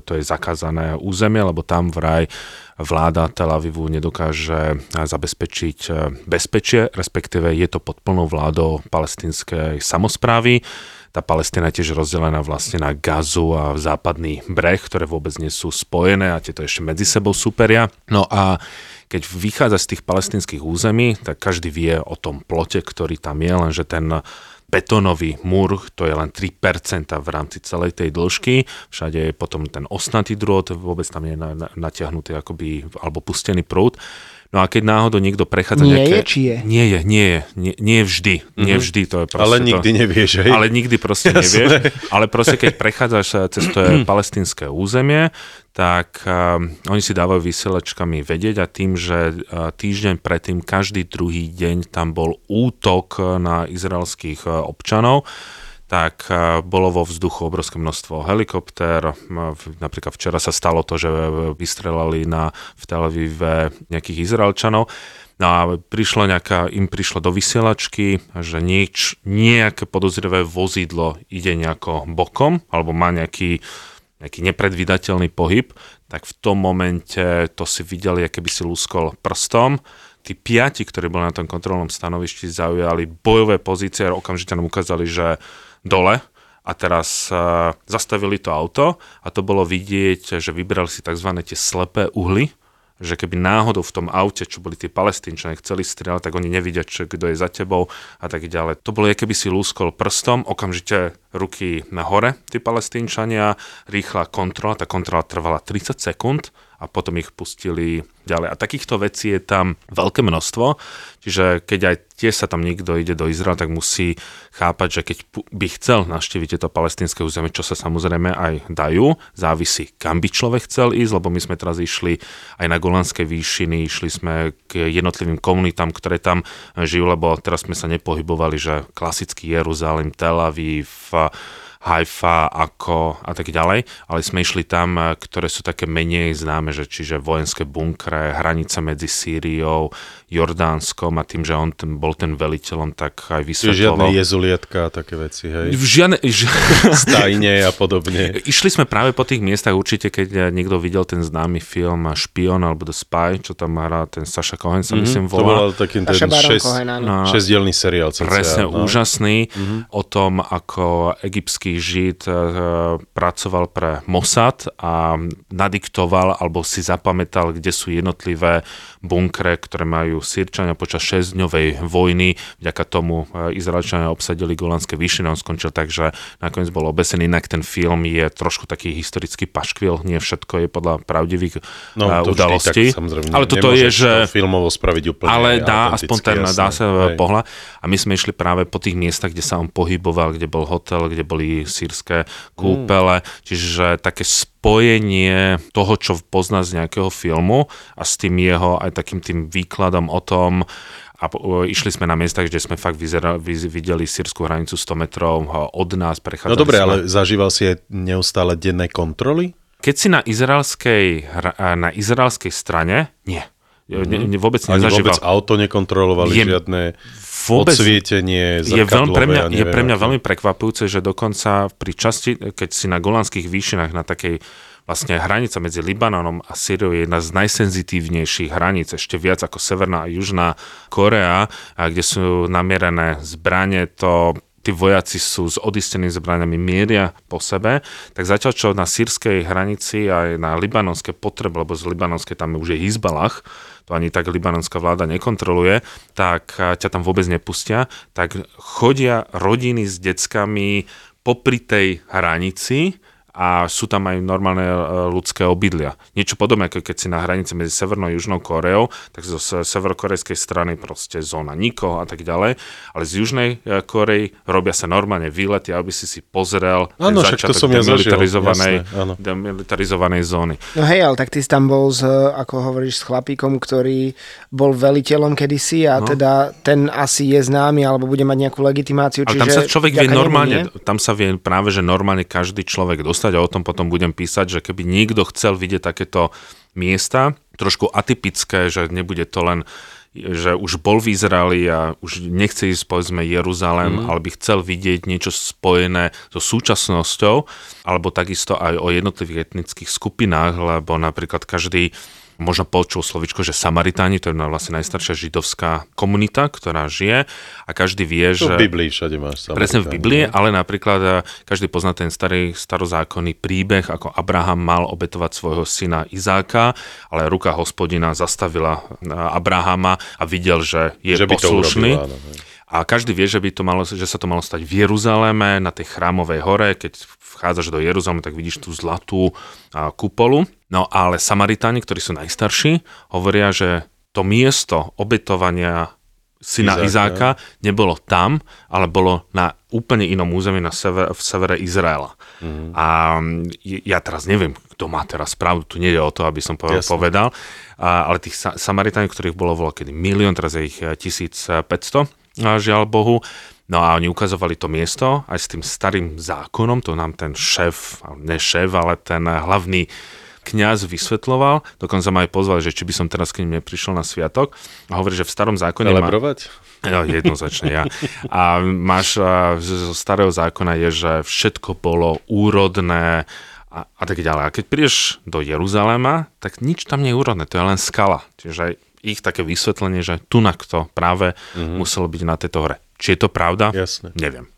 To je zakázané územie, lebo tam vraj vláda Tel Avivu nedokáže zabezpečiť bezpečie, respektíve je to pod plnou vládou palestinskej samozprávy. Tá Palestina je tiež rozdelená vlastne na Gazu a západný breh, ktoré vôbec nie sú spojené a tieto ešte medzi sebou superia. No a keď vychádza z tých palestinských území, tak každý vie o tom plote, ktorý tam je, lenže ten betónový múr, to je len 3% v rámci celej tej dĺžky, všade je potom ten osnatý drôt, vôbec tam je natiahnutý akoby, alebo pustený prúd. No a keď náhodou niekto prechádza nie nejaké... Nie je, či je? Nie je, nie je. Nie, nie vždy. Mm-hmm. Nie vždy, to je proste Ale nikdy to... nevieš, hej? Ale nikdy proste nevieš. Ale proste keď prechádzaš eh, cez to palestinské územie, tak uh, oni si dávajú vysielačkami vedieť a tým, že uh, týždeň predtým, každý druhý deň tam bol útok na izraelských uh, občanov, tak e, bolo vo vzduchu obrovské množstvo helikoptér. Napríklad včera sa stalo to, že vystrelali na, v Tel Avive nejakých Izraelčanov. No a prišlo nejaká, im prišlo do vysielačky, že nieč, nejaké podozrivé vozidlo ide nejako bokom, alebo má nejaký, nejaký nepredvídateľný pohyb, tak v tom momente to si videli, aké by si lúskol prstom. Tí piati, ktorí boli na tom kontrolnom stanovišti, zaujali bojové pozície a okamžite nám ukázali, že dole, a teraz uh, zastavili to auto a to bolo vidieť, že vybrali si tzv. tie slepé uhly, že keby náhodou v tom aute, čo boli tie palestínčania, chceli strieľať, tak oni nevidia, čo, kto je za tebou a tak ďalej. To bolo, keby si lúskol prstom, okamžite ruky na hore, tí palestínčania, rýchla kontrola, tá kontrola trvala 30 sekúnd a potom ich pustili ďalej. A takýchto vecí je tam veľké množstvo, čiže keď aj tie sa tam niekto ide do Izraela, tak musí chápať, že keď by chcel navštíviť tieto palestinské územie, čo sa samozrejme aj dajú, závisí, kam by človek chcel ísť, lebo my sme teraz išli aj na Golanské výšiny, išli sme k jednotlivým komunitám, ktoré tam žijú, lebo teraz sme sa nepohybovali, že klasický Jeruzalém, Tel Aviv, Haifa ako a tak ďalej, ale sme išli tam, eh, ktoré sú také menej známe, že čiže vojenské bunkre, hranice medzi Sýriou, Jordánskom a tým, že on ten, bol ten veliteľom, tak aj vysvetloval. Žiadne jezulietka a také veci, hej? Žiadne... Ž... Stajne a podobne. Išli sme práve po tých miestach, určite, keď niekto videl ten známy film Špion alebo The Spy, čo tam hrá ten Saša Cohen, sa mm-hmm, myslím volá. To bol taký ten šest, no, šesťdielný seriál. Presne, no. úžasný mm-hmm. o tom, ako egyptský žid eh, pracoval pre Mossad a nadiktoval alebo si zapamätal, kde sú jednotlivé bunkre, ktoré majú Sýrčania počas 6-dňovej vojny. Vďaka tomu eh, Izraelčania obsadili Golanské výšiny. On skončil tak, že nakoniec bol obesený. Inak ten film je trošku taký historický paškvil. Nie všetko je podľa pravdivých no, eh, udalostí. Tak, ale toto je, že... To filmovo spraviť úplne Ale dá, aspoň ten, dá sa pohľad. A my sme išli práve po tých miestach, kde sa on pohyboval, kde bol hotel, kde boli sírske kúpele, mm. čiže také spojenie toho, čo pozná z nejakého filmu a s tým jeho aj takým tým výkladom o tom, a išli sme na miesta, kde sme fakt vyzerali, videli sírskú hranicu 100 metrov od nás. No dobre, sme. ale zažíval si aj neustále denné kontroly? Keď si na izraelskej, na izraelskej strane, nie. Mm-hmm. Ne, vôbec nezažíval. vôbec auto nekontrolovali, je, žiadne vôbec zvietenie, je, veľmi, pre mňa, je pre mňa veľmi prekvapujúce, že dokonca pri časti, keď si na Golanských výšinách na takej vlastne hranica medzi Libanonom a Syriou je jedna z najsenzitívnejších hraníc, ešte viac ako Severná a Južná Korea, a kde sú namierené zbranie, to tí vojaci sú s odistenými zbraniami mieria po sebe, tak zatiaľ čo na sírskej hranici aj na libanonské potreby, lebo z libanonskej tam už je Hizbalach, to ani tak libanonská vláda nekontroluje, tak ťa tam vôbec nepustia, tak chodia rodiny s deckami popri tej hranici, a sú tam aj normálne e, ľudské obydlia. Niečo podobné, ako keď si na hranici medzi Severnou a Južnou Koreou, tak zo severokorejskej strany proste zóna nikoho a tak ďalej, ale z Južnej e, Korei robia sa normálne výlety, aby si si pozrel ano, ten začiatok to som demilitarizovanej, ja demilitarizovanej zóny. No hej, ale tak ty si tam bol, s, ako hovoríš, s chlapíkom, ktorý bol veliteľom kedysi a no. teda ten asi je známy alebo bude mať nejakú legitimáciu. Ale tam sa človek vie normálne, nemu, tam sa vie práve, že normálne každý človek dostať dostať a o tom potom budem písať, že keby niekto chcel vidieť takéto miesta, trošku atypické, že nebude to len že už bol v Izraeli a už nechce ísť povedzme Jeruzalém, mm. ale by chcel vidieť niečo spojené so súčasnosťou, alebo takisto aj o jednotlivých etnických skupinách, lebo napríklad každý možno počul slovičko, že Samaritáni, to je vlastne najstaršia židovská komunita, ktorá žije a každý vie, to že... v Biblii všade máš Samaritáni. Presne v Biblii, ale napríklad eh, každý pozná ten starý starozákonný príbeh, ako Abraham mal obetovať svojho syna Izáka, ale ruka hospodina zastavila eh, Abrahama a videl, že je že poslušný. Urobil, áno, a každý vie, že, by to malo, že sa to malo stať v Jeruzaleme, na tej chrámovej hore. Keď vchádzaš do Jeruzalema, tak vidíš tú zlatú kupolu. No ale Samaritáni, ktorí sú najstarší, hovoria, že to miesto obetovania syna Izáka, Izáka nebolo tam, ale bolo na úplne inom území na sever, v severe Izraela. Mm. A ja teraz neviem, kto má teraz pravdu, tu nie je o to, aby som povedal, povedal a, ale tých Samaritánov, ktorých bolo voľa kedy milión, teraz je ich 1500, žiaľ Bohu. No a oni ukazovali to miesto aj s tým starým zákonom, to nám ten šéf, ne šéf, ale ten hlavný kňaz vysvetloval, dokonca ma aj pozval, že či by som teraz k ním neprišiel na sviatok a hovorí, že v starom zákone Celebrovať? má... No, jednoznačne ja. A máš zo starého zákona je, že všetko bolo úrodné a, a tak ďalej. A keď prídeš do Jeruzalema, tak nič tam nie je úrodné, to je len skala. Čiže ich také vysvetlenie, že tunak to práve mm-hmm. muselo byť na tejto hore. Či je to pravda? Jasne. Neviem.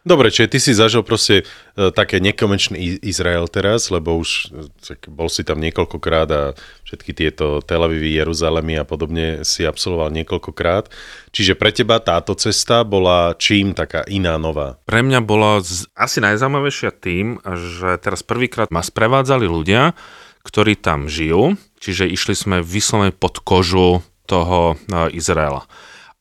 Dobre, čiže ty si zažil proste e, také nekomenčný Izrael teraz, lebo už e, bol si tam niekoľkokrát a všetky tieto Tel Avivy, Jeruzalemy a podobne si absolvoval niekoľkokrát. Čiže pre teba táto cesta bola čím taká iná, nová? Pre mňa bola z, asi najzaujímavejšia tým, že teraz prvýkrát ma sprevádzali ľudia, ktorí tam žijú, čiže išli sme vyslovene pod kožu toho e, Izraela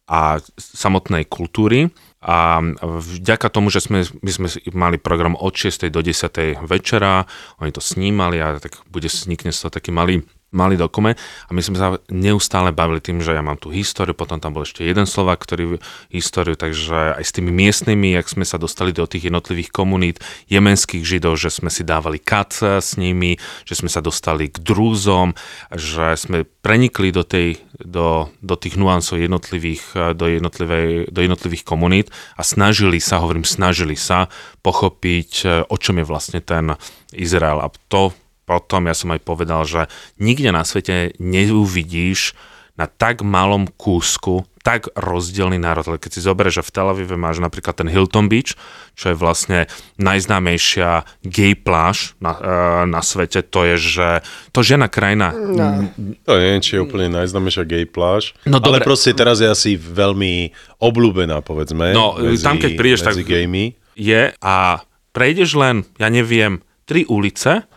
a samotnej kultúry a vďaka tomu, že sme, my sme mali program od 6. do 10. večera, oni to snímali a tak bude vznikne z toho taký malý malý dokument a my sme sa neustále bavili tým, že ja mám tú históriu, potom tam bol ešte jeden Slovak, ktorý históriu, takže aj s tými miestnymi, jak sme sa dostali do tých jednotlivých komunít jemenských židov, že sme si dávali kat s nimi, že sme sa dostali k drúzom, že sme prenikli do, tej, do, do tých nuansov jednotlivých, do, jednotlivej, do jednotlivých komunít a snažili sa, hovorím, snažili sa pochopiť, o čom je vlastne ten Izrael. A to potom ja som aj povedal, že nikde na svete neuvidíš na tak malom kúsku tak rozdielný národ. Ale keď si zoberieš, že v Tel Avive máš napríklad ten Hilton Beach, čo je vlastne najznámejšia gay pláž na, uh, na svete, to je, že to žena krajina. No. To neviem, či je úplne najznámejšia gay pláž, no, ale dobre. proste teraz je asi veľmi obľúbená, povedzme. No, medzi, tam keď prídeš, tak gaymi. je a prejdeš len, ja neviem, tri ulice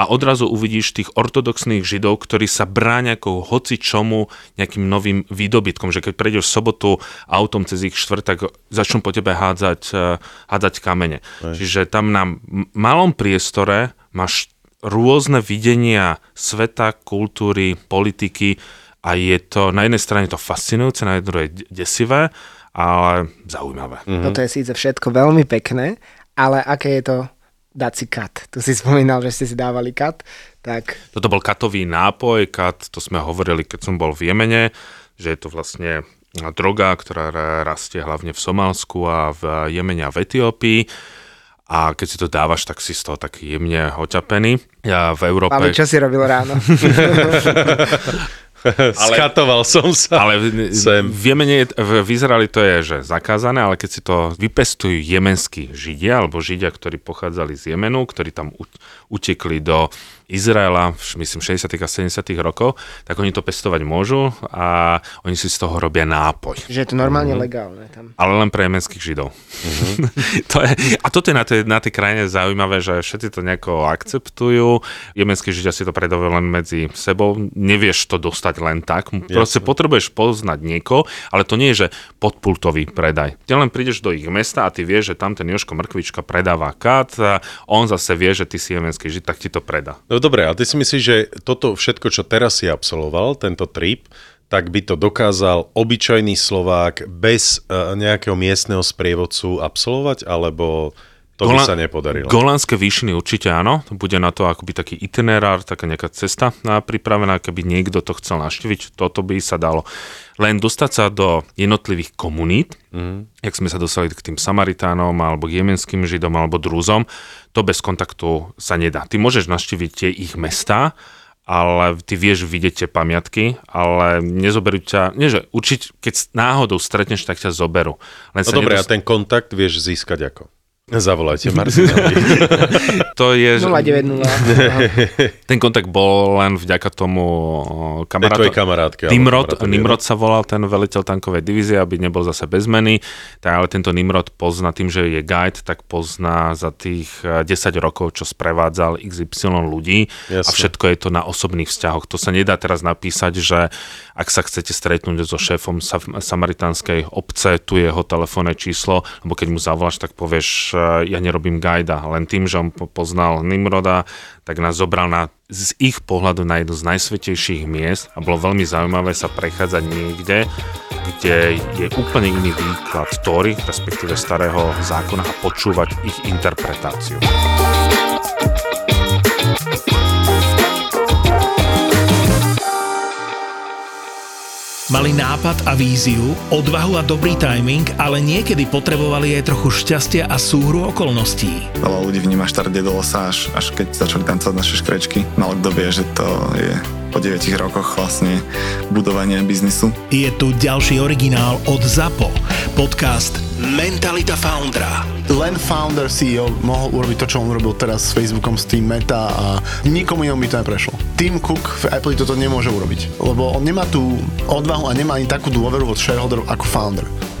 a odrazu uvidíš tých ortodoxných židov, ktorí sa bráňa ako hoci čomu nejakým novým výdobytkom, že keď prejdeš v sobotu autom cez ich štvrt, tak začnú po tebe hádzať, eh, hádzať kamene. Aj. Čiže tam na malom priestore máš rôzne videnia sveta, kultúry, politiky a je to na jednej strane to fascinujúce, na druhej desivé, ale zaujímavé. Mm-hmm. Toto je síce všetko veľmi pekné, ale aké je to dať si kat. Tu si spomínal, že ste si dávali kat. Tak... Toto bol katový nápoj, kat, to sme hovorili, keď som bol v Jemene, že je to vlastne droga, ktorá rastie hlavne v Somálsku a v Jemene a v Etiópii. A keď si to dávaš, tak si z toho taký jemne oťapený. Ja v Európe... Ale čo si robil ráno? ale, Skatoval som sa. Ale sem. v Jemene, v Izraeli to je že zakázané, ale keď si to vypestujú jemenskí židia, alebo židia, ktorí pochádzali z Jemenu, ktorí tam utekli do Izraela, myslím 60. a 70. rokov, tak oni to pestovať môžu a oni si z toho robia nápoj. Že je to normálne mm-hmm. legálne tam. Ale len pre jemenských židov. Mm-hmm. to je, a toto je na tej, na tej krajine zaujímavé, že všetci to nejako akceptujú. Jemenskí židia si to predávajú len medzi sebou. Nevieš to dostať len tak. Proste Jasne. potrebuješ poznať niekoho, ale to nie je, že podpultový predaj. Ty len prídeš do ich mesta a ty vieš, že tam ten Joško Mrkvička predáva kat a on zase vie, že ty si jemenský žid, tak ti to predá. No dobre, a ty si myslíš, že toto všetko, čo teraz si absolvoval, tento trip, tak by to dokázal obyčajný Slovák bez uh, nejakého miestneho sprievodcu absolvovať, alebo to Gola- by sa nepodarilo. Golánske výšiny určite áno, bude na to akoby taký itinerár, taká nejaká cesta pripravená, keby niekto to chcel naštíviť, toto by sa dalo. Len dostať sa do jednotlivých komunít, mm. jak sme sa dostali k tým Samaritánom, alebo k jemenským Židom, alebo Drúzom, to bez kontaktu sa nedá. Ty môžeš naštíviť tie ich mesta, ale ty vieš vidieť tie pamiatky, ale nezoberú ťa, nie že určite, keď náhodou stretneš, tak ťa zoberú. Len no dobre, nedost... a ten kontakt vieš získať ako? Zavolajte Marcinovi. to je... 090. Ten kontakt bol len vďaka tomu kamarátu. kamarátke. Nimrod, Nimrod sa volal ten veliteľ tankovej divízie, aby nebol zase bez meny. Tak, ale tento Nimrod pozná tým, že je guide, tak pozná za tých 10 e, rokov, čo sprevádzal XY ľudí. Jasne. A všetko je to na osobných vzťahoch. To sa nedá teraz napísať, že ak sa chcete stretnúť so šéfom samaritánskej obce, tu je jeho telefónne číslo, lebo keď mu zavoláš, tak povieš ja nerobím guida, len tým, že on poznal Nimroda, tak nás zobral na, z ich pohľadu na jedno z najsvetejších miest a bolo veľmi zaujímavé sa prechádzať niekde, kde je úplne iný výklad Tóry, respektíve starého zákona a počúvať ich interpretáciu. Mali nápad a víziu, odvahu a dobrý timing, ale niekedy potrebovali aj trochu šťastia a súhru okolností. Veľa ľudí vníma štart do losa, až, až keď začali tancovať naše škrečky. Malo kto vie, že to je po 9 rokoch vlastne budovania biznisu. Je tu ďalší originál od ZAPO, podcast Mentalita Foundra. Len founder CEO mohol urobiť to, čo on urobil teraz s Facebookom, s tým Meta a nikomu inom by to neprešlo. Tim Cook v Apple toto nemôže urobiť, lebo on nemá tú odvahu a nemá ani takú dôveru od shareholderov ako founder